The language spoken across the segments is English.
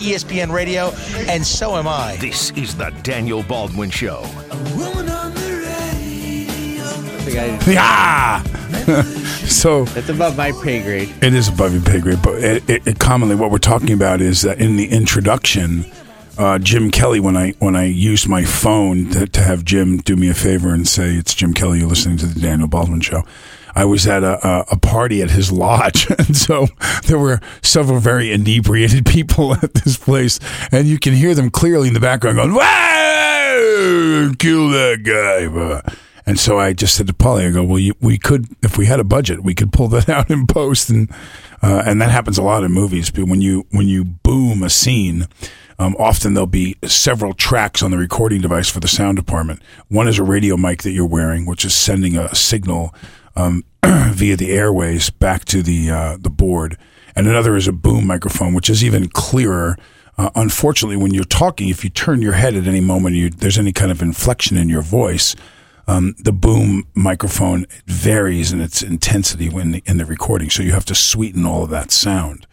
E ESPN Radio, and so am I. This is the Daniel Baldwin Show. Yeah. so That's above my pay grade. it is above your pay grade, but it, it, it commonly what we're talking about is that in the introduction, uh, Jim Kelly, when I when I used my phone to, to have Jim do me a favor and say it's Jim Kelly, you're listening to the Daniel Baldwin Show. I was at a, a, a party at his lodge, and so there were several very inebriated people at this place, and you can hear them clearly in the background going, "Whoa, kill that guy!" And so I just said to Paulie, I go, well, you, we could, if we had a budget, we could pull that out in post, and uh, and that happens a lot in movies. But when you when you boom a scene, um, often there'll be several tracks on the recording device for the sound department. One is a radio mic that you're wearing, which is sending a signal um, via the airways back to the uh, the board, and another is a boom microphone, which is even clearer. Uh, unfortunately, when you're talking, if you turn your head at any moment, you, there's any kind of inflection in your voice um, the boom microphone varies in its intensity in the, in the recording, so you have to sweeten all of that sound.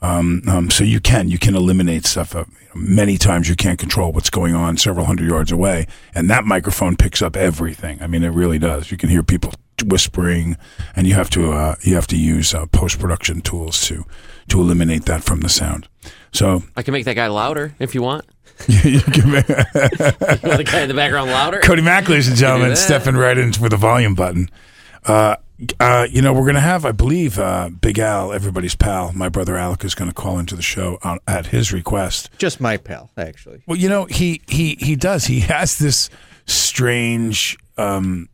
Um, um, so you can you can eliminate stuff. Uh, many times you can't control what's going on several hundred yards away, and that microphone picks up everything. I mean, it really does. You can hear people whispering, and you have to uh, you have to use uh, post production tools to to eliminate that from the sound. So I can make that guy louder if you want. you can make, the guy in the background louder? Cody Mack, ladies and gentlemen, stepping right in for the volume button. Uh, uh, you know, we're going to have, I believe, uh, Big Al, everybody's pal, my brother Alec, is going to call into the show on, at his request. Just my pal, actually. Well, you know, he he he does. He has this strange, um,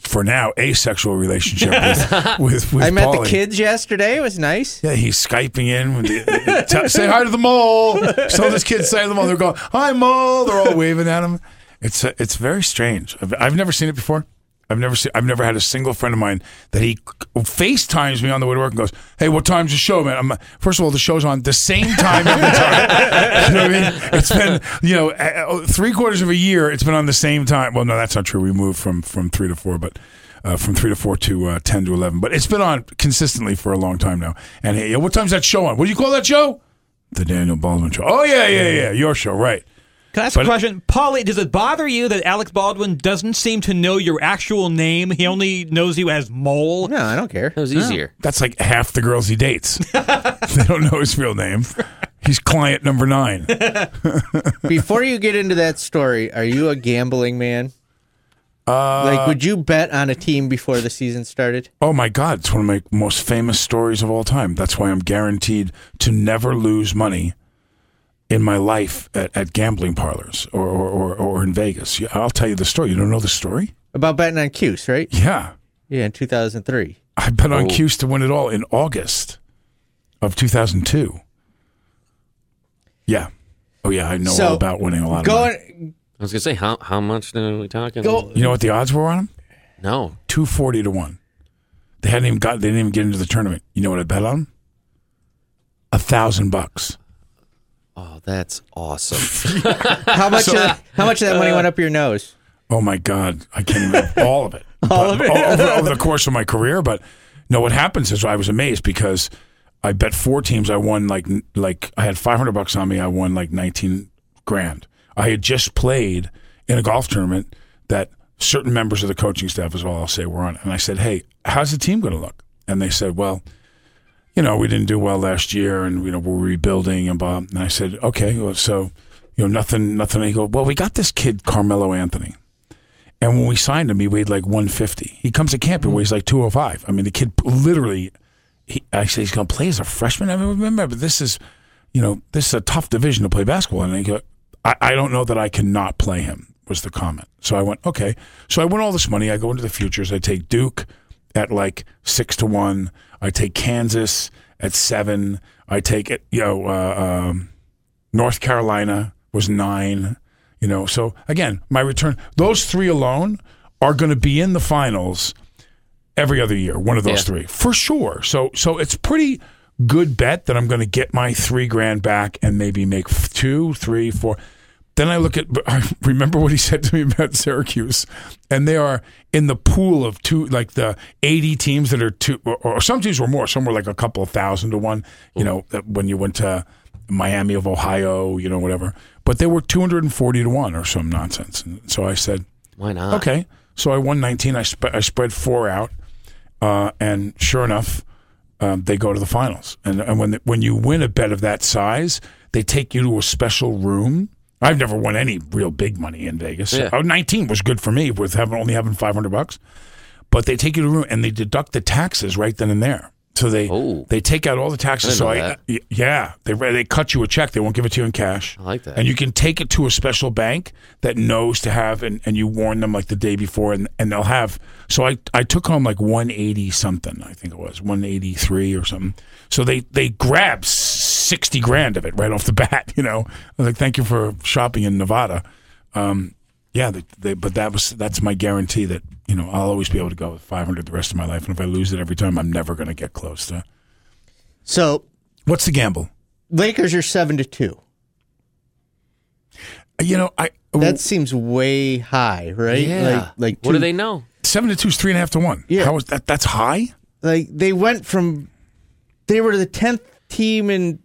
for now, asexual relationship with with. with I met Paulie. the kids yesterday. It was nice. Yeah, he's skyping in. With the, t- say hi to the mole. So this kid say to the mole. They're going, "Hi, mole." They're all waving at him. It's uh, it's very strange. I've, I've never seen it before. I've never seen. I've never had a single friend of mine that he FaceTimes me on the way to work and goes, "Hey, what time's the show, man?" I'm first of all, the show's on the same time every time. you know what I mean? It's been you know uh, three quarters of a year. It's been on the same time. Well, no, that's not true. We moved from from three to four, but. Uh, from three to four to uh, ten to eleven, but it's been on consistently for a long time now. And hey, what time's that show on? What do you call that show? The Daniel Baldwin show. Oh yeah, yeah, yeah, your show, right? Can I ask But- a question? Paulie, does it bother you that Alex Baldwin doesn't seem to know your actual name? He only knows you as Mole? No, I don't care. That was easier. That's like half the girls he dates. they don't know his real name. He's client number nine. Before you get into that story, are you a gambling man? Uh, like, would you bet on a team before the season started? Oh my God, it's one of my most famous stories of all time. That's why I'm guaranteed to never lose money in my life at, at gambling parlors or, or, or, or in Vegas. Yeah, I'll tell you the story. You don't know the story? About betting on Cuse, right? Yeah. Yeah, in 2003. I bet on Oh. Cuse to win it all in August of 2002. Yeah. Oh, yeah. I know So, all about winning a lot of money. Going, I was gonna say how how much are we talking? Go- You know what the odds were on him? No. 240 to 1. They hadn't even got, they didn't even get into the tournament. You know what I bet on? A thousand bucks. Oh, that's awesome. how much? of, that- how much of that money uh, went up your nose? Oh my God, I can't even all of it. All of it? over, over the course of my career. But no, what happens is I was amazed because I bet four teams. I won like like I had five hundred bucks on me. I won like nineteen grand. I had just played in a golf tournament that certain members of the coaching staff, is all I'll say, were on. And I said, "Hey, how's the team going to look?" And they said, "Well." You know, we didn't do well last year, and you know we're rebuilding. And blah. And I said, okay, well, so you know nothing, nothing. And he go, well, we got this kid Carmelo Anthony. And when we signed him, he weighed like 150. He comes to camp and weighs like 205. I mean, the kid literally, he, I he's going to play as a freshman. I mean, remember, this is, you know, this is a tough division to play basketball. in. And I go, I, I don't know that I cannot play him, was the comment. So I went, okay. So I win all this money. I go into the futures. I take Duke at like six to one. I take Kansas at seven. I take it, you know, uh, um, North Carolina was nine. You know, so again, my return. Those three alone are going to be in the finals every other year. One of those Yeah. three for sure. So so it's pretty good bet that I'm going to get my three grand back and maybe make two, three, four. Then I look at. I remember what he said to me about Syracuse, and they are in the pool of two, like the eighty teams that are two, or, or some teams were more. Some were like a couple of thousand to one. You know, when you went to Miami of Ohio, you know, whatever. But they were two hundred and forty to one or some nonsense. And so I said, Why not? Okay. So I won 19. I, sp- I spread four out. Uh, and sure enough, um, they go to the finals. And, and when, when you win a bet of that size, they take you to a special room. I've never won any real big money in Vegas. Yeah. Oh, 19 was good for me with having only having 500 bucks. But they take you to a room and they deduct the taxes right then and there. So they Oh. they take out all the taxes. I so I yeah they they cut you a check. They won't give it to you in cash. I like that. And you can take it to a special bank that knows to have, and, and you warn them like the day before, and, and they'll have. So I, I took home like 180 something, I think it was 183 or something. So they, they grabbed 60 grand of it right off the bat, you know. I was like, thank you for shopping in Nevada. Um, yeah, they, they, but that was that's my guarantee that you know I'll always be able to go with 500 the rest of my life, and if I lose it every time, I'm never going to get close to. So What's the gamble? Lakers are seven to two. You know, I That seems way high, right? Yeah. Like, like what do they know? seven to two is three and a half to one. Yeah. how is that? That's high. Like they went from they were the tenth team in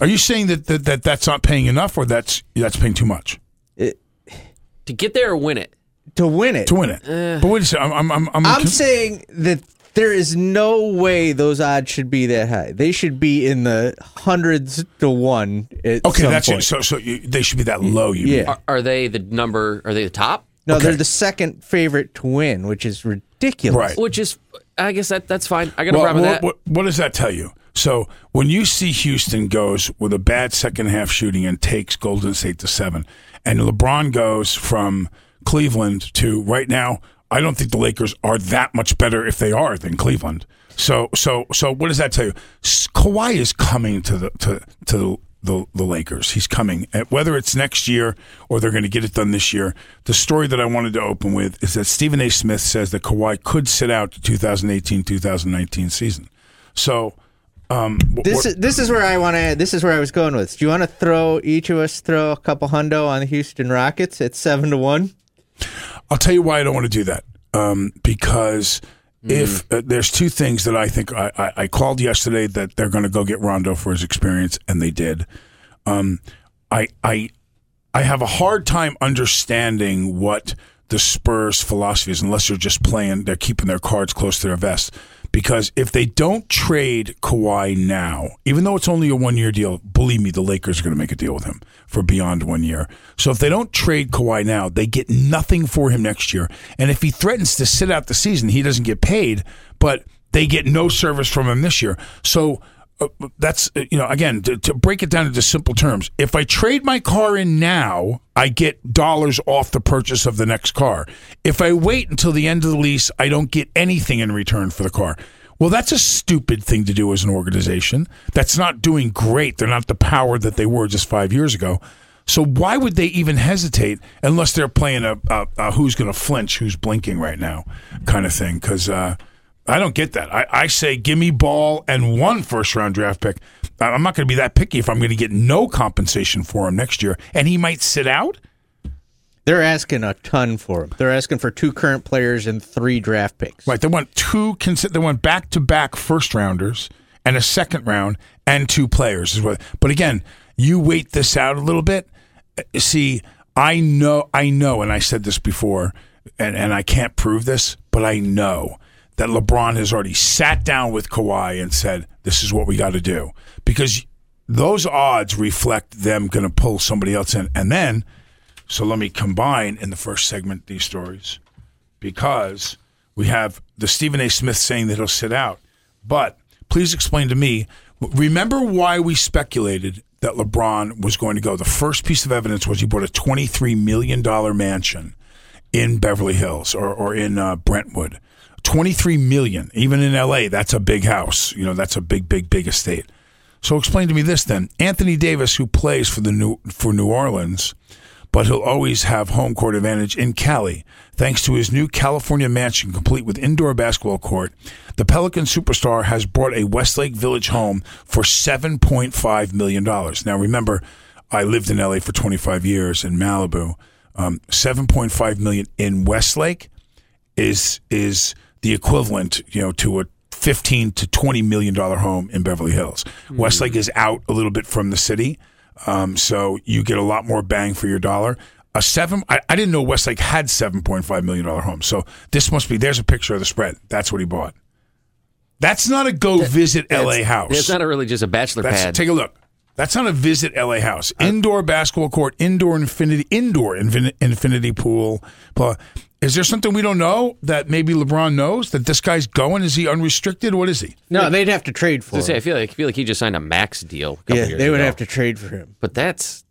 Are you saying that, that, that that's not paying enough, or that's that's paying too much To get there or win it? To win it. to win it? but wait a second, I'm I'm I'm, I'm saying that there is no way those odds should be that high. They should be in the hundreds to one. At okay. some That's point. it. So so you, they should be that low. You Yeah. mean. Are, are they the number? Are they the top? No, Okay. they're the second favorite to win, which is ridiculous. Right. Which is, I guess that that's fine. I got no Well, problem with that. what, what does that tell you? So when you see Houston goes with a bad second half shooting and takes Golden State to seven, and LeBron goes from Cleveland to right now, I don't think the Lakers are that much better if they are than Cleveland. So so so what does that tell you? Kawhi is coming to the to to the the, the Lakers. He's coming. Whether it's next year or they're going to get it done this year. The story that I wanted to open with is that Stephen A. Smith says that Kawhi could sit out the 2018-2019 season. So um, This is this is where I want to. This is where I was going with. Do you want to throw each of us throw a couple hundo on the Houston Rockets at seven to one? I'll tell you why I don't want to do that. Um, because Mm. if uh, there's two things that I think I, I, I called yesterday that they're going to go get Rondo for his experience, and they did. Um, I I I have a hard time understanding what the Spurs' philosophy is, unless they're just playing, they're keeping their cards close to their vest. Because if they don't trade Kawhi now, even though it's only a one year deal, believe me, the Lakers are going to make a deal with him for beyond one year. So if they don't trade Kawhi now, they get nothing for him next year. And if he threatens to sit out the season, he doesn't get paid, but they get no service from him this year. So that's uh, you know again to, to break it down into simple terms if i trade my car in now i get dollars off the purchase of the next car. If i wait until the end of the lease i don't get anything in return for the car. Well that's a stupid thing to do as an organization. That's not doing great. They're not the power that they were just five years ago. So why would they even hesitate unless they're playing a, a, a who's going to flinch who's blinking right now kind of thing? Because uh, I don't get that. I, I say give me ball and one first round draft pick. I'm not going to be that picky if I'm going to get no compensation for him next year, and he might sit out. They're asking a ton for him. They're asking for two current players and three draft picks. Right? They want two. They want back to back first rounders and a second round and two players. Is what. But again, you wait this out a little bit. Uh, See, I know, I know, and I said this before, and, and I can't prove this, but I know that LeBron has already sat down with Kawhi and said, "This is what we got to do," because those odds reflect them going to pull somebody else in, and then. So let me combine in the first segment these stories because we have the Stephen A. Smith saying that he'll sit out. But please explain to me. Remember why we speculated that LeBron was going to go? The first piece of evidence was he bought a $23 million mansion in Beverly Hills or, or in uh, Brentwood. 23 million, even in LA, that's a big house. You know, that's a big, big, big estate. So explain to me this then. Anthony Davis, who plays for the New for New Orleans, but he'll always have home court advantage in Cali, thanks to his new California mansion complete with indoor basketball court. The Pelican superstar has bought a Westlake Village home for seven point five million dollars. Now remember, I lived in LA for twenty five years in Malibu. Um, seven point five million in Westlake is is the equivalent, you know, to a fifteen to twenty million dollar home in Beverly Hills. Westlake is out a little bit from the city, um, so you get a lot more bang for your dollar. A seven, I, I didn't know Westlake had seven point five million dollar home. So this must be. There's a picture of the spread. That's what he bought. That's not a go visit L.A. house. It's not a really just a bachelor That's, pad. Take a look. That's not a visit LA house. Indoor basketball court, indoor infinity, indoor infin- infinity pool. Blah. Is there something we don't know that maybe LeBron knows that this guy's going? Is he unrestricted? What is he? No, they'd have to trade for I was say, I him. feel like I feel like he just signed a max deal. A couple Yeah, years they would ago. have to trade for him. But that's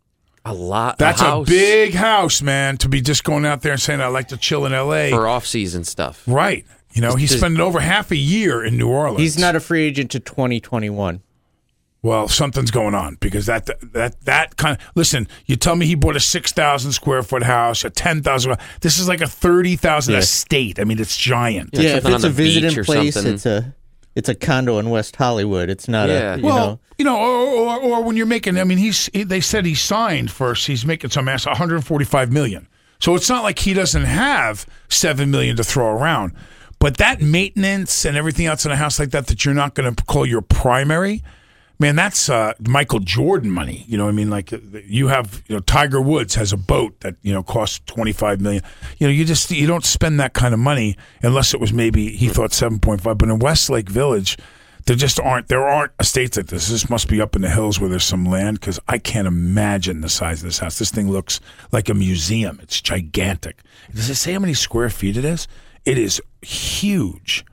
a lot. That's a, a, big house, man. To be just going out there and saying I like to chill in LA, for off season stuff. right? You know, he's Does- spending over half a year in New Orleans. He's not a free agent to 2021. Well, something's going on because that that that kind of listen. You tell me he bought a six thousand square foot house, a ten thousand. This is like a thirty thousand Yeah. estate. I mean, it's giant. Yeah, Yeah, if it's on a visiting place, something. it's a it's a condo in West Hollywood. It's not Yeah. a you well, know. you know, or, or, or when you're making, I mean, he's he, they said he signed first. He's making some ass 145 million. So it's not like he doesn't have seven million to throw around. But that maintenance and everything else in a house like that that you're not going to call your primary, man, that's uh, Michael Jordan money. You know, what I mean, like uh, you have, you know, Tiger Woods has a boat that you know costs 25 million. You know, you just you don't spend that kind of money unless it was maybe he thought 7.5. But in Westlake Village, there just aren't there aren't estates like this. This must be up in the hills where there's some land because I can't imagine the size of this house. This thing looks like a museum. It's gigantic. Does it say how many square feet it is? It is huge.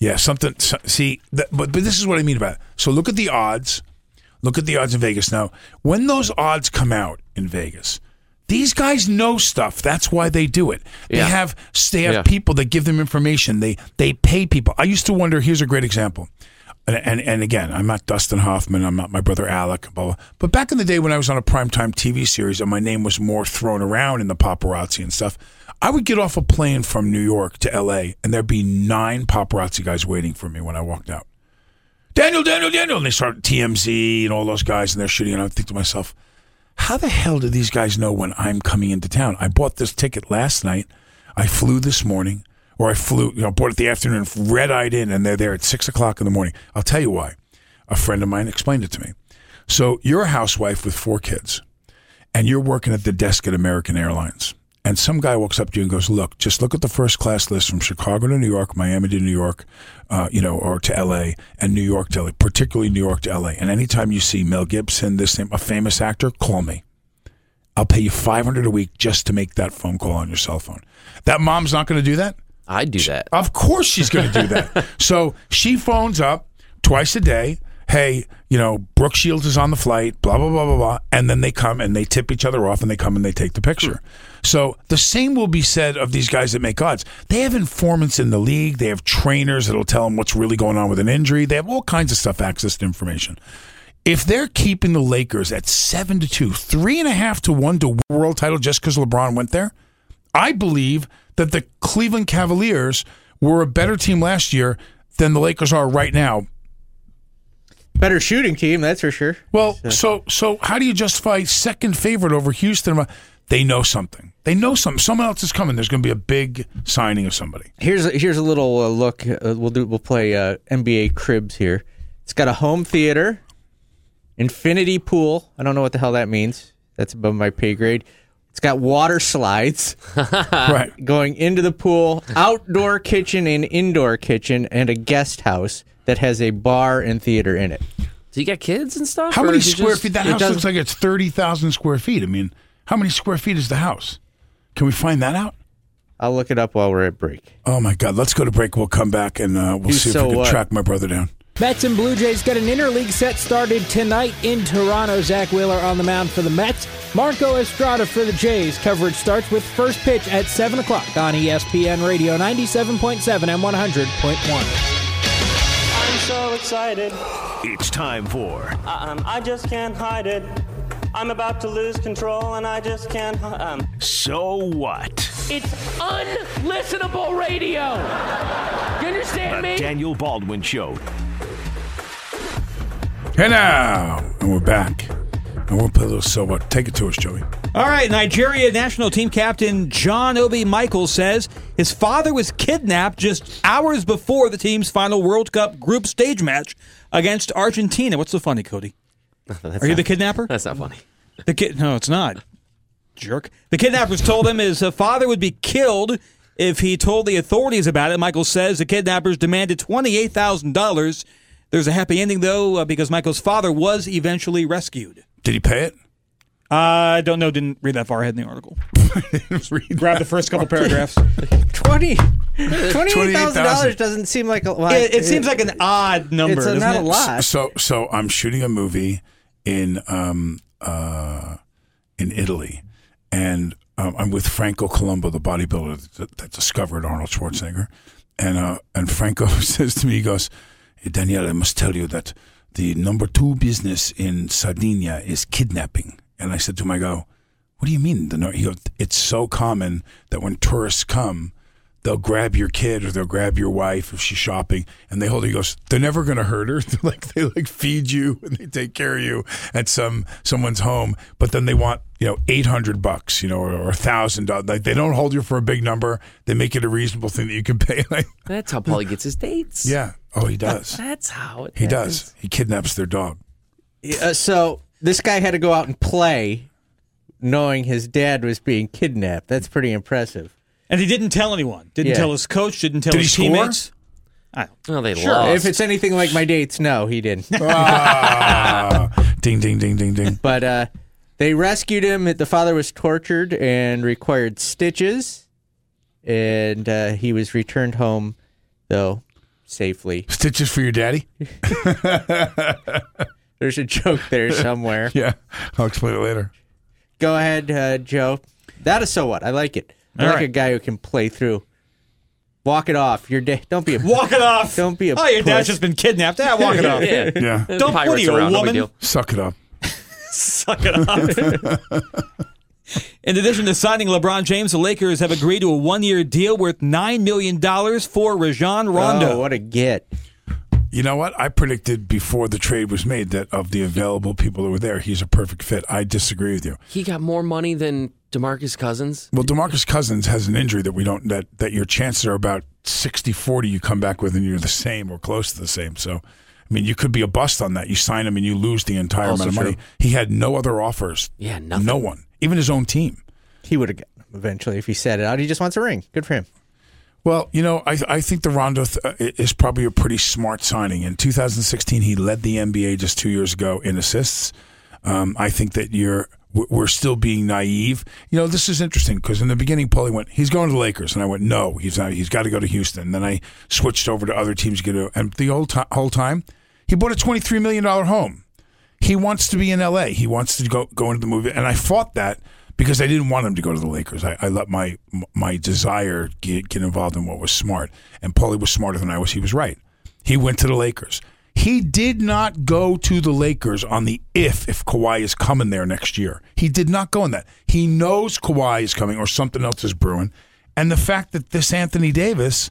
Yeah, something. so- See, that, but but this is what I mean about it. So look at the odds. Look at the odds in Vegas now. When those odds come out in Vegas, these guys know stuff. That's why they do it. They Yeah. have they have Yeah. people that give them information. They they pay people. I used to wonder. Here's a great example. And, and and again, I'm not Dustin Hoffman. I'm not my brother Alec. Blah, blah. But back in the day when I was on a primetime TV series and my name was more thrown around in the paparazzi and stuff, I would get off a plane from New York to L.A. and there'd be nine paparazzi guys waiting for me when I walked out. Daniel, Daniel, Daniel. And they start TMZ and all those guys, and they're shooting. And I think to myself, how the hell do these guys know when I'm coming into town? I bought this ticket last night. I flew this morning, or I flew, you know, bought it the afternoon, red eyed in, and they're there at six o'clock in the morning. I'll tell you why. A friend of mine explained it to me. So you're a housewife with four kids, and you're working at the desk at American Airlines. And some guy walks up to you and goes, "Look, just look at the first class list from Chicago to New York, Miami to New York, uh, you know, or to L.A. and New York to L.A., particularly New York to L.A. And anytime you see Mel Gibson, this name, a famous actor, call me. I'll pay you five hundred a week just to make that phone call on your cell phone. That mom's not going to do that. I'd do that. Of course she's going to do that. so she phones up twice a day. Hey, you know, Brooke Shields is on the flight, blah, blah, blah, blah, blah. And then they come and they tip each other off and they come and they take the picture. So the same will be said of these guys that make odds. They have informants in the league. They have trainers that'll tell them what's really going on with an injury. They have all kinds of stuff, access to information. If they're keeping the Lakers at seven to two, three and a half to one to world title just because LeBron went there, I believe that the Cleveland Cavaliers were a better team last year than the Lakers are right now. Better shooting team, that's for sure. Well, so so how do you justify second favorite over Houston? They know something. They know something. Someone else is coming. There's going to be a big signing of somebody. Here's a, here's a little uh, look. Uh, we'll do we'll play uh, NBA cribs here. It's got a home theater, infinity pool. I don't know what the hell that means. That's above my pay grade. It's got water slides right. going into the pool, outdoor kitchen and indoor kitchen, and a guest house that has a bar and theater in it. Do you got kids and stuff? How many square just- feet? That house does- looks like it's thirty thousand square feet. I mean, how many square feet is the house? Can we find that out? I'll look it up while we're at break. Oh my God! Let's go to break. We'll come back and uh, we'll Do see if we can what? track my brother down. Mets and Blue Jays get an interleague set started tonight in Toronto. Zack Wheeler on the mound for the Mets. Marco Estrada for the Jays. Coverage starts with first pitch at 7 o'clock on ESPN Radio 97.7 and 100.1. I'm so excited. It's time for Um, I just can't hide it. I'm about to lose control and I just can't. hi- Um. So What? It's unlistenable radio. You understand The me? Daniel Baldwin Show. Hey now, and we're back. And we'll play a little so what. Take it to us, Joey. All right, Nigeria national team captain John Obi Mikel says his father was kidnapped just hours before the team's final World Cup group stage match against Argentina. What's so funny, Cody? Are you the kidnapper? That's not funny. The kid? No, it's not. Jerk. The kidnappers told him his uh, father would be killed if he told the authorities about it. Mikel says the kidnappers demanded twenty-eight thousand dollars. There's a happy ending though, uh, because Mikel's father was eventually rescued. Did he pay it? I don't know. Didn't read that far ahead in the article. Grab the first couple paragraphs. Twenty. Twenty-eight thousand dollars 28,000 doesn't seem like a lot. It, it seems like an odd number. It's a- doesn't not it? a lot. So, so I'm shooting a movie in um uh in Italy, and um, I'm with Franco Colombo, the bodybuilder that, that discovered Arnold Schwarzenegger, and uh and Franco says to me, he goes, hey, Danielle, I must tell you that the number two business in Sardinia is kidnapping, and I said to him, I go, what do you mean? The he goes, it's so common that when tourists come. They'll grab your kid or they'll grab your wife if she's shopping, and they hold her. He goes, "They're never going to hurt her. They're like they like feed you and they take care of you at some someone's home, but then they want you know eight hundred bucks, you know, or a thousand dollars. Like they don't hold you for a big number. They make it a reasonable thing that you can pay. Like, That's how Paulie gets his dates. yeah. Oh, he does. That's how it He happens. does. He kidnaps their dog. Uh, so this guy had to go out and play, knowing his dad was being kidnapped. That's pretty impressive. And he didn't tell anyone. Didn't Yeah. tell his coach. Didn't tell Did his he score? teammates. I don't. Well, they Sure. lost. If it's anything like my dates, no, he didn't. Ah, ding, ding, ding, ding, ding. But uh, they rescued him. The father was tortured and required stitches, and uh, he was returned home, though safely. Stitches for your daddy. There's a joke there somewhere. Yeah, I'll explain it later. Go ahead, uh, Joe. That is so what. I like it. I All like right. a guy who can play through. Walk it off. Your day. Don't be a Walk it off. Don't be a. Oh, your dad's just been kidnapped. Yeah, walk it off. Yeah. Yeah, Don't what are you, a around, no woman? deal. suck it up. Suck it up. In addition to signing LeBron James, the Lakers have agreed to a one-year deal worth nine million dollars for Rajon Rondo. Oh, what a get! You know what? I predicted before the trade was made that of the available people that were there, he's a perfect fit. I disagree with you. He got more money than DeMarcus Cousins. Well, DeMarcus Cousins has an injury that we don't that that your chances are about 60-40 you come back with and you're the same or close to the same. So, I mean, you could be a bust on that. You sign him and you lose the entire Also amount of money. true. He had no other offers. Yeah, nothing. No one, even his own team. He would have gotten eventually if he said it out. He just wants a ring. Good for him. Well, you know, I I think the Rondo th- uh, is probably a pretty smart signing. In 2016, he led the NBA just two years ago in assists. Um, I think that you're we're- still being naive. You know, this is interesting because in the beginning, Paulie went, "He's going to the Lakers," and I went, "No, he's not. He's got to go to Houston." then I switched over to other teams to get to, and the whole ti whole time, he bought a 23 million dollar home. He wants to be in LA. He wants to go go into the movie, and I fought that because I didn't want him to go to the Lakers. I, I let my my desire get, get involved in what was smart, and Paulie was smarter than I was. He was right. He went to the Lakers. He did not go to the Lakers on the if if Kawhi is coming there next year. He did not go in that. He knows Kawhi is coming or something else is brewing, and the fact that this Anthony Davis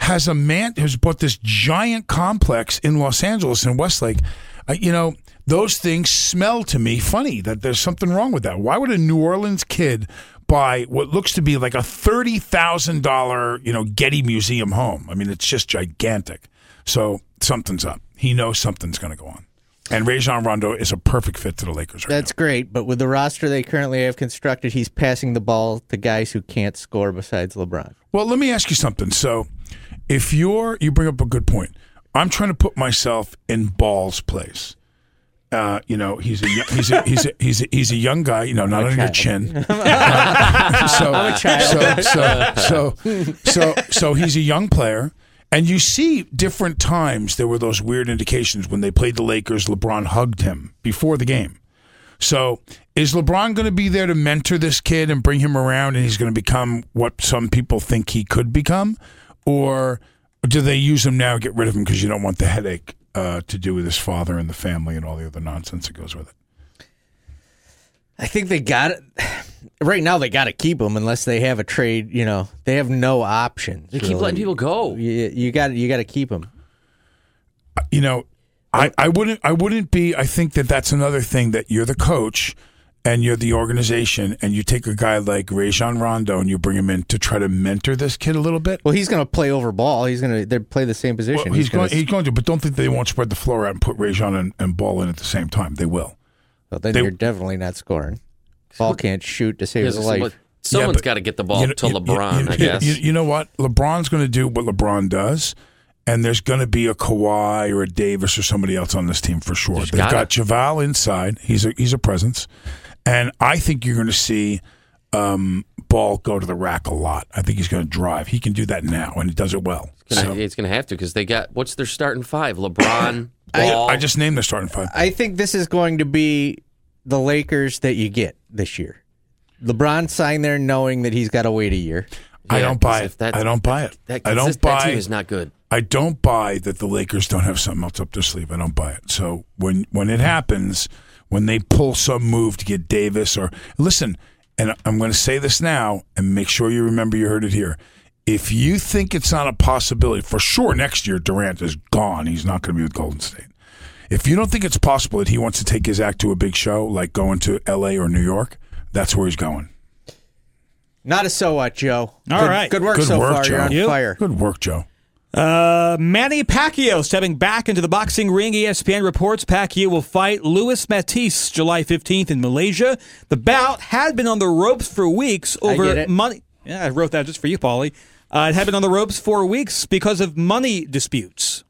has a man has bought this giant complex in Los Angeles and Westlake. Uh, you know, those things smell to me funny that there's something wrong with that. Why would a New Orleans kid buy what looks to be like a thirty thousand dollar, you know, Getty Museum home? I mean, it's just gigantic. So something's up. He knows something's going to go on. And Rajon Rondo is a perfect fit to the Lakers right That's great, but with the roster they currently have constructed, he's passing the ball to guys who can't score besides LeBron. Well, let me ask you something. So, if you're, you bring up a good point. I'm trying to put myself in Ball's place. Uh, you know, he's a he's a, he's a, he's a, he's a young guy. You know, not on your chin. so, I'm a child. So, so, so, so, so he's a young player. And you see different times there were those weird indications when they played the Lakers, LeBron hugged him before the game. So is LeBron going to be there to mentor this kid and bring him around and he's going to become what some people think he could become? Or do they use him now, get rid of him because you don't want the headache uh, to do with his father and the family and all the other nonsense that goes with it. I think they got it. Right now, they got to keep him unless they have a trade. You know, they have no options. They keep letting people go. You, you got you got to keep him. you know, I, I wouldn't I wouldn't be I think that that's another thing that you're the coach and you're the organization and you take a guy like Rajon Rondo and you bring him in to try to mentor this kid a little bit. Well, he's going to play over ball. He's going to play the same position. Well, he's, going gonna- he's going to, but don't think they won't spread the floor out and put Rajon and, and Ball in at the same time. They will. Well, then They- you're definitely not scoring. Ball can't shoot to save his life. Someone's but- got to get the ball You know- to you- LeBron, you- I guess. You, you know what? LeBron's going to do what LeBron does, and there's going to be a Kawhi or a Davis or somebody else on this team for sure. There's They've gotta. got JaVale inside. He's a he's a presence, and I think you're going to see um, Ball go to the rack a lot. I think he's going to drive. He can do that now, and he does it well. Gonna- So- it's going to have to because they got what's their starting five? LeBron, I, Ball. I just named the starting five. I think this is going to be the Lakers that you get this year. LeBron signed there knowing that he's got to wait a year. I don't buy 'cause it. that- I don't buy it. that- I don't this- buy. that team is not good. I don't buy that the Lakers don't have something else up their sleeve. I don't buy it. So when when it happens, when they pull some move to get Davis or listen, and I'm going to say this now and make sure you remember you heard it here. If you think it's not a possibility, for sure next year Durant is gone. He's not going to be with Golden State. If you don't think it's possible that he wants to take his act to a big show, like going to L.A. or New York, that's where he's going. Not a so what, Joe. All good, right. good work Good so work, far. Joe. You're on You? fire. Good work, Joe. Uh, Manny Pacquiao stepping back into the boxing ring. ESPN reports Pacquiao will fight Luis Matthysse July 15th in Malaysia. The bout had been on the ropes for weeks over money. Yeah, I wrote that just for you, Paulie. Uh, it had been on the ropes for weeks because of money disputes.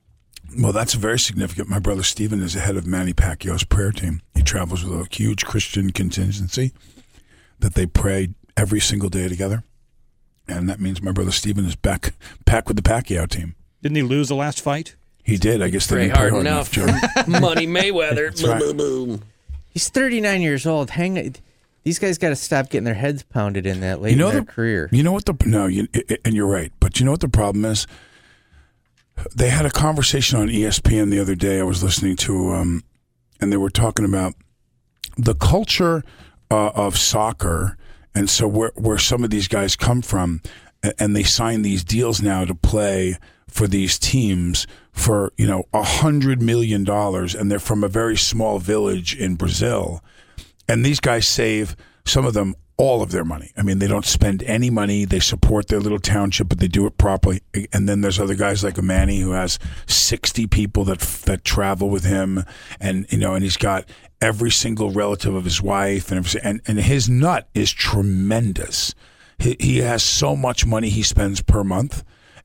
Well, that's very significant. My brother Stephen is the head of Manny Pacquiao's prayer team. He travels with a huge Christian contingency that they pray every single day together. And that means my brother Stephen is back back with the Pacquiao team. Didn't he lose the last fight? He did. I guess they Pray didn't pray hard hard enough enough, Money Mayweather. That's right. Boom, boom, boom. He's 39 years old. Hang. These guys got to stop getting their heads pounded in that late You know in their the career. You know what the no, you, and you're right. But you know what the problem is? They had a conversation on ESPN the other day. I was listening to, um, and they were talking about the culture uh, of soccer, and so where where some of these guys come from, and they sign these deals now to play for these teams for you know a hundred million dollars, and they're from a very small village in Brazil. And these guys save some of them all of their money. I mean, they don't spend any money. They support their little township, but they do it properly. And then there's other guys like Manny who has 60 people that that travel with him, and you know, and he's got every single relative of his wife, and and and his nut is tremendous. He, he has so much money he spends per month,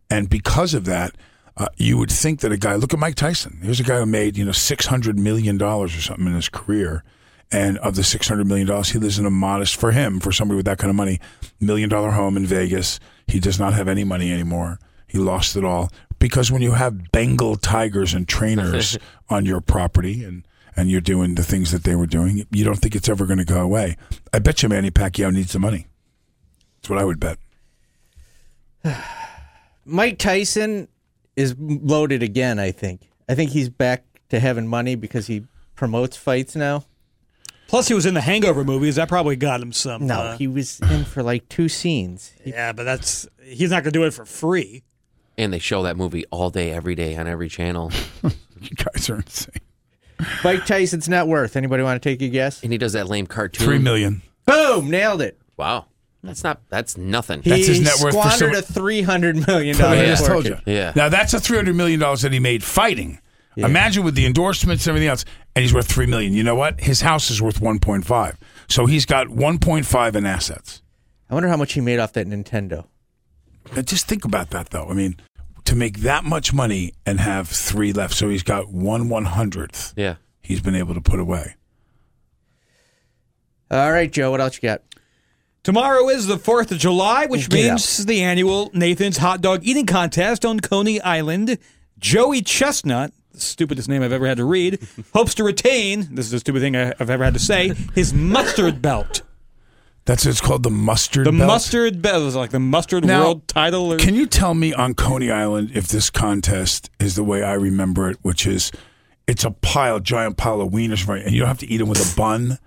and because of that. Uh, you would think that a guy, look at Mike Tyson. Here's a guy who made, you know, $600 million or something in his career. And of the six hundred million dollars, he lives in a modest for him, for somebody with that kind of money, million dollar home in Vegas. He does not have any money anymore. He lost it all because when you have Bengal tigers and trainers on your property and and you're doing the things that they were doing, you don't think it's ever going to go away. I bet you Manny Pacquiao needs the money. That's what I would bet. Mike Tyson is loaded again. I think. I think he's back to having money because he promotes fights now. Plus, he was in the Hangover movies. That probably got him some. No, uh, he was in for like two scenes. yeah, but that's he's not going to do it for free. And they show that movie all day, every day on every channel. You guys are insane. Mike Tyson's net worth. Anybody want to take a guess? And he does that lame cartoon. Three million. Boom! Nailed it. Wow. That's not, that's nothing. He That's his net worth for squandered some- a three hundred million dollars. I dollars. just told you. Yeah. Now that's a three hundred million dollars that he made fighting. Imagine with the endorsements and everything else, and he's worth three million. You know what? His house is worth one point five. So he's got one point five in assets. I wonder how much he made off that Nintendo. Now, just think about that, though. I mean, to make that much money and have three left, so he's got one one hundredth. Yeah. He's been able to put away. All right, Joe. What else you got? Tomorrow is the 4th of July, which Get means the annual Nathan's Hot Dog Eating Contest on Coney Island. Joey Chestnut, the stupidest name I've ever had to read, hopes to retain, this is the stupid thing I- I've ever had to say, his mustard belt. That's what it's called, the mustard The belt? mustard belt was like the mustard Now, world title. Or, Can you tell me on Coney Island if this contest is the way I remember it, which is it's a pile, giant pile of wieners, right? And you don't have to eat them with a bun,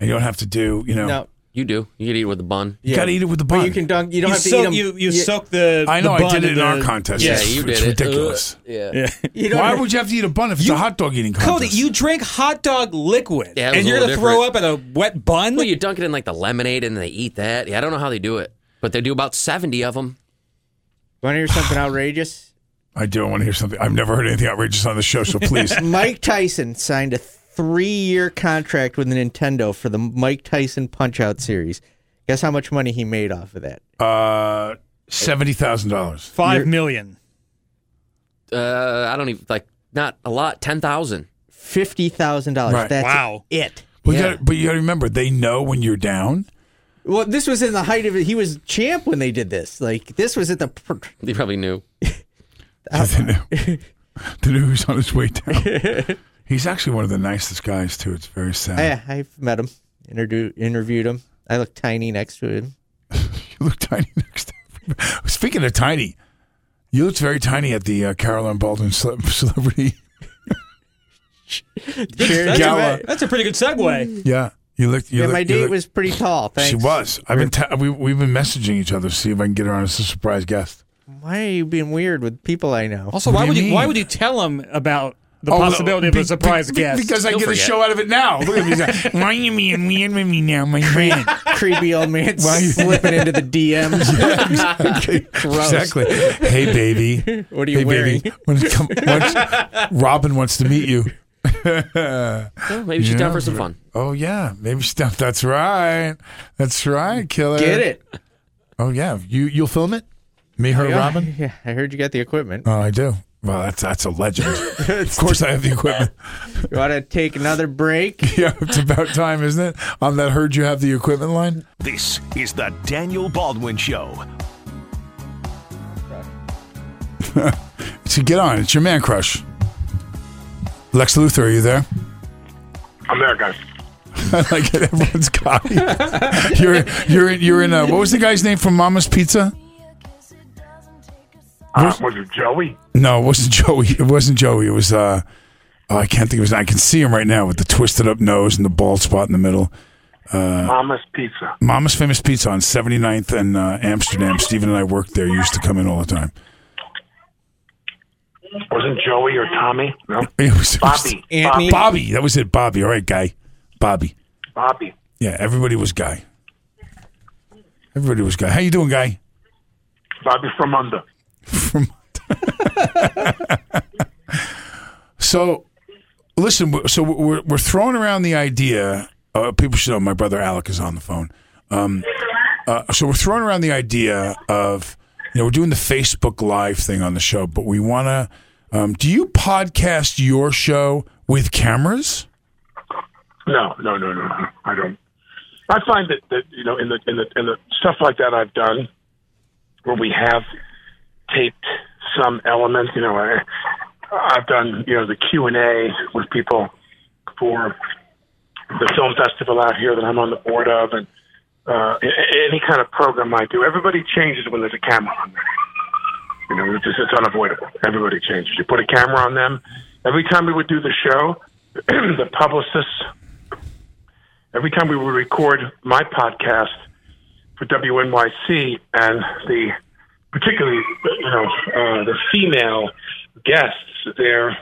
and you don't have to do, you know. No. You do. You can eat it with a bun. You got to eat it with the But bun. you can dunk. You don't You have to soak- eat them. you- you soak the- I know. the I did it in in our the- contest. Yeah, it's, you it's did it. ridiculous. Uh, yeah. yeah. You don't Why have- would you have to eat a bun if it's a hot dog eating contest? Cody, you drink hot dog liquid, Yeah, it was and a you're gonna throw different. up at a wet bun. Well, you dunk it in like the lemonade and they eat that. Yeah, I don't know how they do it, but they do about 70 of them. Want to hear something outrageous? I do I want to hear something. I've never heard anything outrageous on the show, so please. Mike Tyson signed a three-year contract with Nintendo for the Mike Tyson Punch Out series. Guess how much money he made off of that? Uh, seventy thousand dollars. Five million. Uh, I don't even like not a lot. Ten thousand. Fifty thousand dollars. Right. That's Wow. it. Well, Yeah. you gotta, but you got to remember, they know when you're down. Well, this was in the height of it. He was champ when they did this. Like this was at the. Pr- They probably knew. they knew. they knew he was on his way down. He's actually one of the nicest guys too. It's very sad. yeah, I've met him, interviewed interviewed him. I look tiny next to him. You look tiny next to him. Speaking of tiny, you looked very tiny at the uh, Caroline Baldwin ce- celebrity. Cheers. Gala. That's a pretty good segue. Yeah, you looked. You Yeah, looked- my you date looked- was pretty tall. Thanks. She was. I've been. Ta- we, we've been messaging each other to see if I can get her on as a surprise guest. Why are you being weird with people I know? Also, What why do would you you why would you tell him about the Oh, possibility of be- a surprise be- guest? Because I He'll get a show out of it now. Look at me. He's like, Why you being weird with me now, my friend? Creepy old man Why you- slipping into the DMs. Gross. Exactly. Hey, baby. What are you hey, wearing? Baby. When come, once, Robin wants to meet you. Well, oh, maybe she's down for some fun. Oh yeah, maybe she's down. That's right. That's right, killer. Get it? Oh yeah, you you'll film it. Me, her, Robin. Yeah, I heard you got the equipment. Oh, I do. Well, that's that's a legend. of course, I have the equipment. You want to take another break? Yeah, it's about time, isn't it? On that heard you have the equipment line. This is the Daniel Baldwin Show. So get on. It's your man crush. Lex Luthor, are you there? I'm there, guys. I like it. Everyone's got you. You're you're in, you're in. Uh, what was the guy's name from Mama's Pizza? Uh, was it Joey? No, it wasn't Joey. It wasn't Joey. It was. uh oh, I can't think of his. name. I can see him right now with the twisted up nose and the bald spot in the middle. Uh, Mama's Pizza. Mama's Famous Pizza on 79th and uh, Amsterdam. Stephen and I worked there. Used to come in all the time. Wasn't Joey or Tommy? No. It was, it was- Bobby. Anthony? Bobby. That was it. Bobby. All right, guy. Bobby. Bobby. Yeah, everybody was guy. Everybody was guy. How you doing, guy? Bobby from under. From so, listen. So we're we're throwing around the idea. Uh, people should know my brother Alec is on the phone. Um, uh, so we're throwing around the idea of you know we're doing the Facebook Live thing on the show, but we want to. Um, do you podcast your show with cameras? No, no, no, no, no. I don't. I find that, that you know in the in the in the stuff like that I've done, where we have taped some elements. You know, I, I've done you know the Q and A with people for the film festival out here that I'm on the board of, and uh, any kind of program I do. Everybody changes when there's a camera on there. You know, it's, just, it's unavoidable. Everybody changes. You put a camera on them. Every time we would do the show, the publicists every time we would record my podcast for WNYC and the particularly you know uh, the female guests, their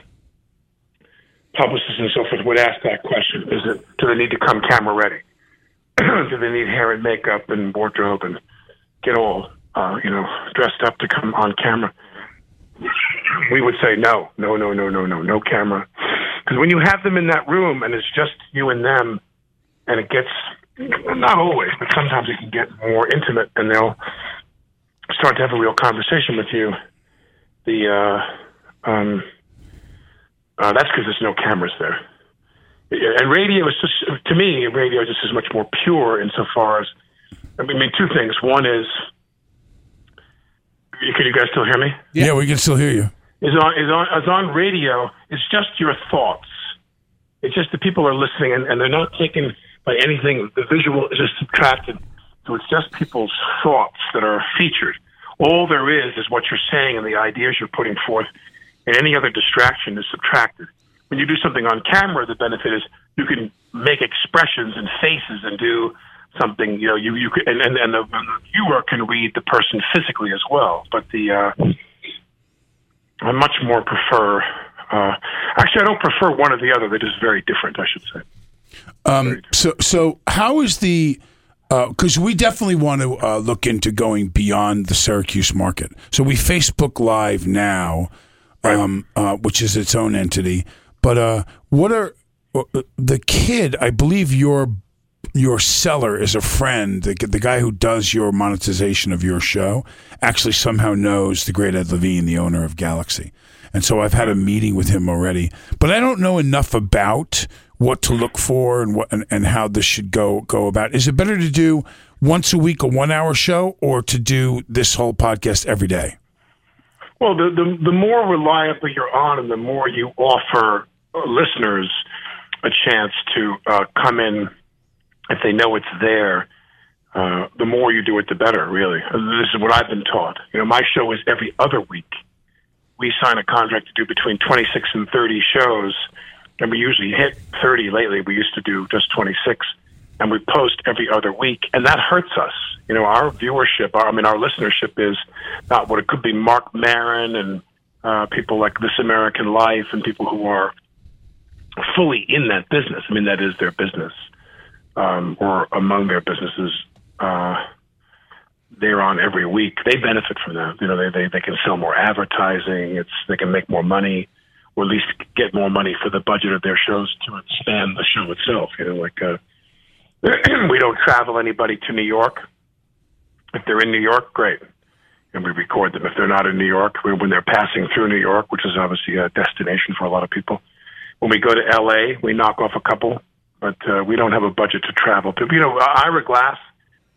publicists and so forth would ask that question: Is it do they need to come camera ready? do they need hair and makeup and wardrobe and get all uh, you know dressed up to come on camera? We would say no, no, no, no, no, no, no camera. Because when you have them in that room and it's just you and them, and it gets not always, but sometimes it can get more intimate, and they'll start to have a real conversation with you. The uh, um, uh, that's because there's no cameras there, and radio is just to me, radio is just is much more pure insofar as I mean, two things. One is, can you guys still hear me? Yeah, we can still hear you. is on is on is on radio. It's just your thoughts. It's just the people are listening and, and they're not taken by anything. The visual is just subtracted So it's just people's thoughts that are featured. All there is is what you're saying and the ideas you're putting forth, and any other distraction is subtracted. When you do something on camera, the benefit is you can make expressions and faces and do something. You know, you you can, and and, and the, viewer can read the person physically as well. But the uh, I much more prefer. Uh, actually, I don't prefer one or the other. They're just very different. I should say. Um, so, so how is the? Because we definitely want to uh, look into going beyond the Syracuse market. So we Facebook Live now, um, uh, which is its own entity. But uh, what are uh, the kid? I believe your your seller is a friend. The, the guy who does your monetization of your show actually somehow knows the great Ed Levine, the owner of Galaxy. And so I've had a meeting with him already, but I don't know enough about what to look for and what and, and how this should go go about. Is it better to do once a week a one hour show or to do this whole podcast every day? Well, the, the the more reliable you're on, and the more you offer uh, listeners a chance to uh, come in if they know it's there. Uh, the more you do it, the better. Really, this is what I've been taught. You know, my show is every other week. We sign a contract to do between 26 and 30 shows, and we usually hit 30 lately. We used to do just 26, and we post every other week, and that hurts us. You know, our viewership, our, I mean, our listenership is not what it could be. Marc Maron and uh, people like This American Life, and people who are fully in that business. I mean, that is their business, um, or among their businesses. Uh, they're on every week. They benefit from that. You know, they, they they can sell more advertising. It's they can make more money, or at least get more money for the budget of their shows to expand the show itself. You know, like uh, we don't travel anybody to New York. If they're in New York, great, and we record them. If they're not in New York, we, when they're passing through New York, which is obviously a destination for a lot of people, when we go to L.A., we knock off a couple, but uh, we don't have a budget to travel to. You know, Ira Glass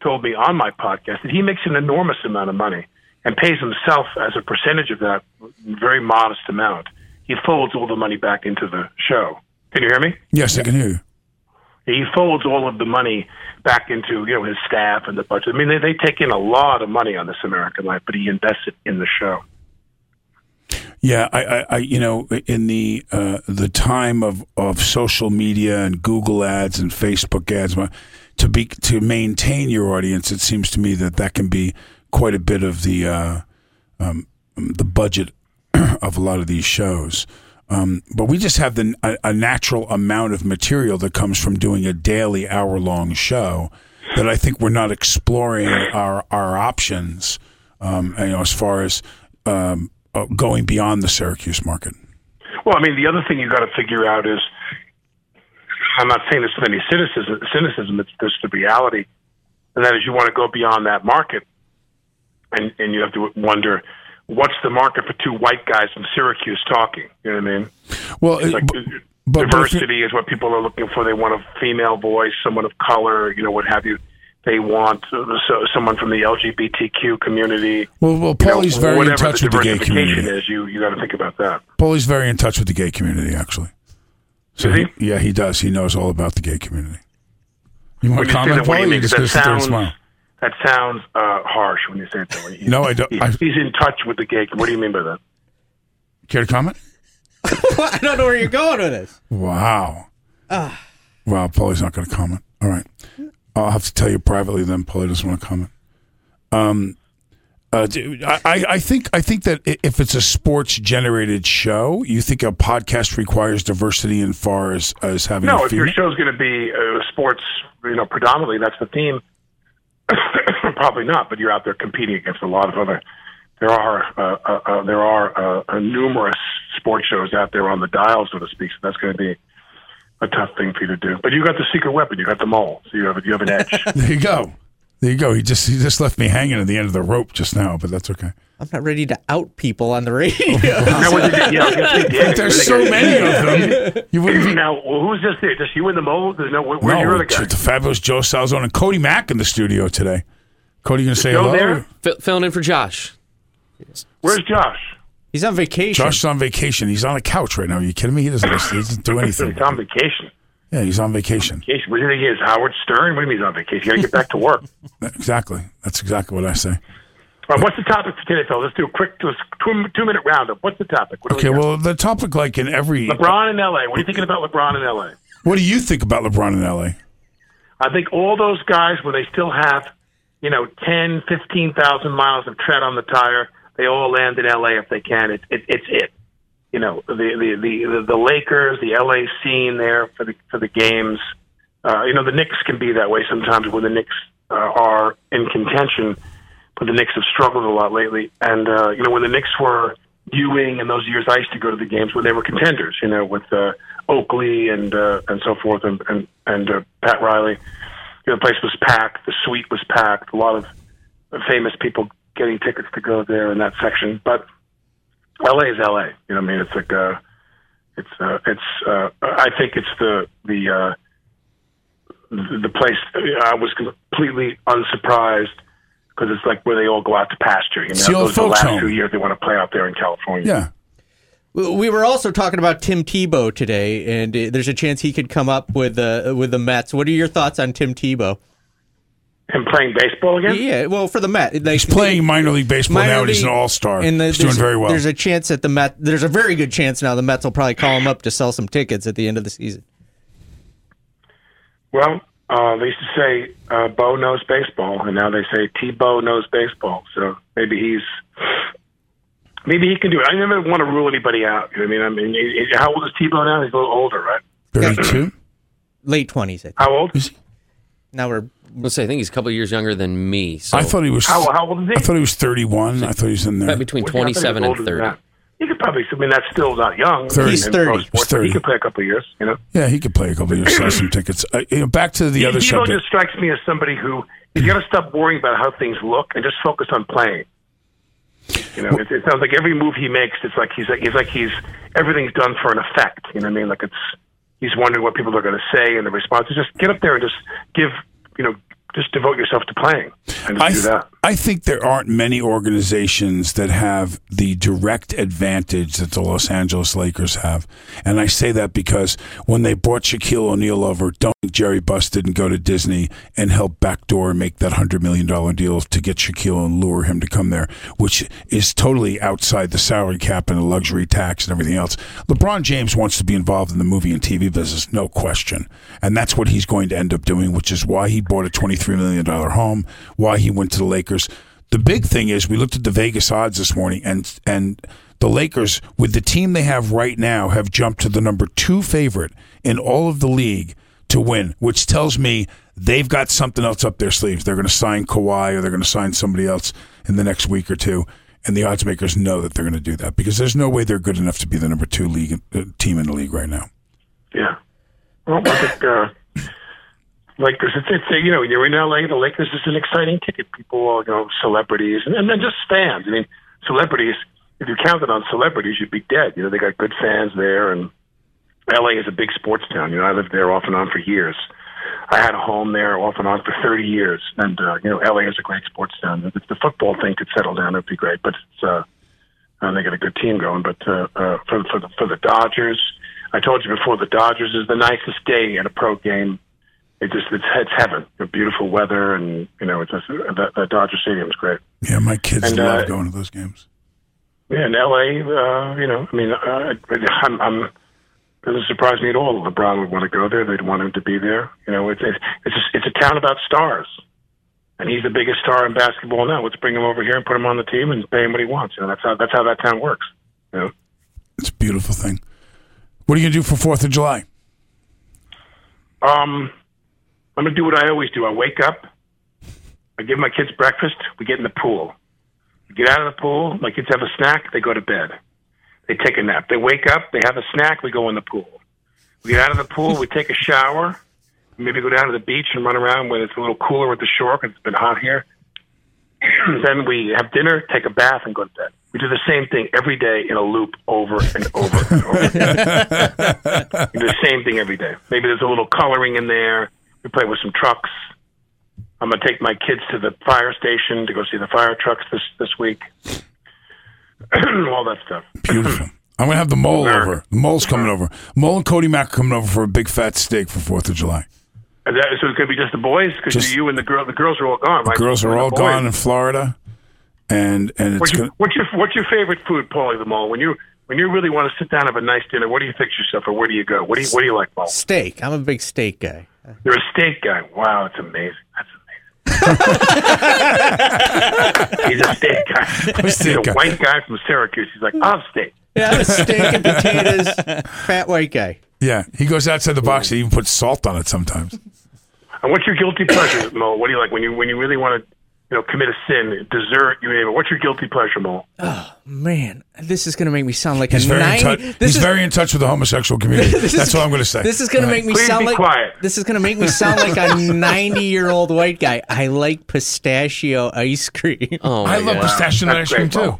told me on my podcast that he makes an enormous amount of money and pays himself as a percentage of that very modest amount. He folds all the money back into the show. Can you hear me? Yes, I can hear you. He folds all of the money back into you know his staff and the budget. I mean, they they take in a lot of money on this American Life, but he invests it in the show. Yeah, I, I, I you know, in the uh, the time of, of social media and Google ads and Facebook ads, to be to maintain your audience, it seems to me that that can be quite a bit of the uh, um, the budget of a lot of these shows. Um, but we just have the, a, a, natural amount of material that comes from doing a daily hour long show that I think we're not exploring our our options. Um, you know, as far as um, uh, going beyond the Syracuse market. Well, I mean, the other thing you got to figure out is I'm not saying this with any cynicism, cynicism it's just the reality, and that is you want to go beyond that market, and and you have to wonder what's the market for two white guys from Syracuse talking. You know what I mean? Well, it's like, but, diversity is what people are looking for. They want a female voice, someone of color, you know, what have you. They want uh, so, someone from the LGBTQ community. Well, well, Paulie's you know, very in touch the with the gay community. Is you you got to think about that. Paulie's very in touch with the gay community, actually. So he? he? Yeah, he does. He knows all about the gay community. You want to comment, that, you Paulie? Just That sit there and sounds- smile. That sounds uh, harsh when you say it that way. He's, No, I don't- he- I- he's in touch with the gay. What do you mean by that? Care to comment? I don't know where you're going with this. Wow. Ah. Wow, Paulie's not going to comment. All right. I'll have to tell you privately then. Polly doesn't want to comment. Um, uh, I, I I think I think that if it's a sports generated show, you think a podcast requires diversity in far as as having No, a if your female? show's going to be uh, sports, you know, predominantly that's the theme. Probably not, but you're out there competing against a lot of other. There are uh, uh, uh, there are uh, uh, numerous sports shows out there on the dial, so to speak. So that's going to be a tough thing for you to do. But you got the secret weapon. You got the mole. So you have you have an edge. there you go. There you go. He just he just left me hanging at the end of the rope just now, but that's okay. I'm not ready to out people on the radio. Now, what did you- yeah, I was gonna say, yeah, There's so many of them. You wouldn't be- now, who's just there? Just you and the mole? There's no. Where, where's no, your other it's guy? the fabulous Joe Salzone and Cody Mack in the studio today. Cody, you gonna say Joe hello? there? Fill, filling in for Josh. Where's Josh? He's on vacation. Josh's on vacation. He's on a couch right now. Are you kidding me? He doesn't, he doesn't do anything. He's on vacation. Yeah, he's on vacation. Vacation. What do you think he is? Howard Stern? What do you mean he's on vacation? You got to get back to work. Exactly. That's exactly what I say. All right, what's the topic for today, fellas? Let's do a quick two, two minute roundup. What's the topic? What Okay, we well, the topic, like in every, LeBron in L.A. What are you thinking about LeBron in L.A.? what do you think about LeBron in L.A.? I think all those guys, when they still have, you know, 10, 15,000 miles of tread on the tire, they all land in L.A. if they can. It, it, it's it. You know, the, the, the, the Lakers, the L.A. scene there for the, for the games. Uh, you know, the Knicks can be that way sometimes when the Knicks uh, are in contention, but the Knicks have struggled a lot lately. And, uh, you know, when the Knicks were Ewing and those years, I used to go to the games when they were contenders, you know, with uh, Oakley and uh, and so forth, and and, and uh, Pat Riley. You know, the place was packed. The suite was packed. A lot of famous people getting tickets to go there in that section. But LA is LA. You know, what I mean, it's like uh, it's uh, it's. Uh, I think it's the the uh, the the place. I was completely unsurprised because it's like where they all go out to pasture. You know, It's the old those are the folks' last home. two years they want to play out there in California. Yeah. We we were also talking about Tim Tebow today, and uh, there's a chance he could come up with uh, with the Mets. What are your thoughts on Tim Tebow? Him playing baseball again? Yeah, well, for the Met, like, He's playing minor league baseball now, and he's an all-star. and the- He's doing very well. There's a chance that the Met, there's a very good chance now the Mets will probably call him up to sell some tickets at the end of the season. Well, uh, they used to say uh, Bo knows baseball, and now they say T Bo knows baseball. So maybe he's maybe he can do it. I never want to rule anybody out. You know what I mean? I mean, he- he- how old is T Bo now? He's a little older, right? Thirty-two. Late twenties. How old? is he? Now we're. Let's say I think he's a couple of years younger than me. So I thought he was. How, how old is he? I thought he was thirty-one. I thought he was in there. About between Well, I thought he 27 and older than 30. that. He could probably. I mean, that's still not young. Thirty. in He's pro 30. sports, He's 30. He could play a couple of years. You know. Yeah, he could play a couple of years, sell some tickets. Uh, you know, back to the other Tebow subject. just strikes me as somebody who he's got to stop worrying about how things look and just focus on playing. You know, it, it sounds like every move he makes, it's like he's like he's like he's everything's done for an effect. You know what I mean? Like it's he's wondering what people are going to say and the response is just get up there and just give you know just devote yourself to playing and I, do that. I think there aren't many organizations that have the direct advantage that the Los Angeles Lakers have. And I say that because when they brought Shaquille O'Neal over, don't think Jerry Buss didn't go to Disney and help backdoor make that $100 million deal to get Shaquille and lure him to come there, which is totally outside the salary cap and the luxury tax and everything else. LeBron James wants to be involved in the movie and TV business, no question. And that's what he's going to end up doing, which is why he bought a $23 million home, why he went to the Lakers. The big thing is we looked at the Vegas odds this morning, and and the Lakers, with the team they have right now, have jumped to the number two favorite in all of the league to win, which tells me they've got something else up their sleeves. They're going to sign Kawhi or they're going to sign somebody else in the next week or two. And the odds makers know that they're going to do that because there's no way they're good enough to be the number two league uh, team in the league right now. Yeah. Well, I think uh, Lakers. It's, it's uh, you know you're in LA. The Lakers is an exciting ticket. People, you know, celebrities, and, and then just fans. I mean, celebrities. If you counted on celebrities, you'd be dead. You know, they got good fans there, and LA is a big sports town. You know, I lived there off and on for years. I had a home there off and on for 30 years, and uh, you know, LA is a great sports town. If the football thing could settle down, it'd be great. But it's uh, and they got a good team going. But uh, uh, for for the for the Dodgers, I told you before, the Dodgers is the nicest day at a pro game. It just it's, it's heaven. The beautiful weather, and you know, it's just, the, the Dodger Stadium's great. Yeah, my kids And, love uh, going to those games. Yeah, in L.A., uh, you know, I mean, uh, I'm, I'm, it doesn't surprise me at all. LeBron would want to go there. They'd want him to be there. You know, it's it's it's a, it's a town about stars, and he's the biggest star in basketball now. Let's bring him over here and put him on the team and pay him what he wants. You know, that's how that's how that town works. You know. It's a beautiful thing. What are you going to do for Fourth of July? Um, I'm gonna do what I always do. I wake up, I give my kids breakfast. We get in the pool. We get out of the pool. My kids have a snack. They go to bed. They take a nap. They wake up. They have a snack. We go in the pool. We get out of the pool. We take a shower. Maybe go down to the beach and run around when it's a little cooler at the shore because it's been hot here. then we have dinner, take a bath, and go to bed. We do the same thing every day in a loop over and over and over. we do the same thing every day. Maybe there's a little coloring in there. We play with some trucks. I'm gonna take my kids to the fire station to go see the fire trucks this this week. All that stuff. Beautiful. I'm gonna have the mole over. The mole's coming over. Mole and Cody Mack are coming over for a big fat steak for Fourth of July. That, so it's going to be just the boys because you and the girl. The girls are all gone, The right? girls are all gone in Florida, and and it's What's your, gonna. what's your what's your favorite food, Paulie the Mole? When you when you really want to sit down and have a nice dinner, what do you fix yourself, or where do you go? What do you what do you like, Mole? Steak. I'm a big steak guy. You're a steak guy. Wow, it's amazing. That's amazing. He's a steak guy. He's steak a guy. white guy from Syracuse. He's like, I'll have steak. Yeah, I'm a steak and potatoes. Fat white guy. Yeah, he goes outside the box. He even puts salt on it sometimes. And what's your guilty pleasure, Mo? What do you like when you when you really want to, you know, commit a sin, dessert, you name it? What's your guilty pleasure, Mo? Oh man, this is going to make me sound like He's a very in touch. This He's is very in touch with the homosexual community. That's is- all I'm going to say. This is going to make me Please sound be like quiet. this is going to make me sound like a 90 year old white guy. I like pistachio ice cream. Oh I love pistachio That's ice cream great, too.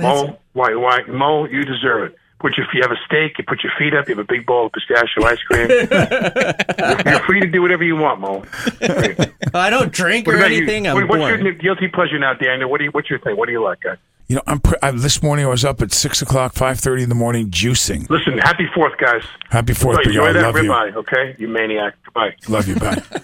Mo. Mo, why, why, Mo? You deserve it. Put your you have a steak. You put your feet up. You have a big bowl of pistachio ice cream. You're- You're free to do whatever you want, Mo. I don't drink What or about you? anything. I'm What- what's born. your guilty pleasure now, Daniel? What do you what's your thing? What do you like, guys? You know, I'm, pre- I, this morning I was up at six o'clock, five thirty in the morning, juicing. Listen, happy Fourth, guys. Happy Fourth, Enjoy Big O. I that love you. okay? You maniac. Goodbye. Love you. Bye.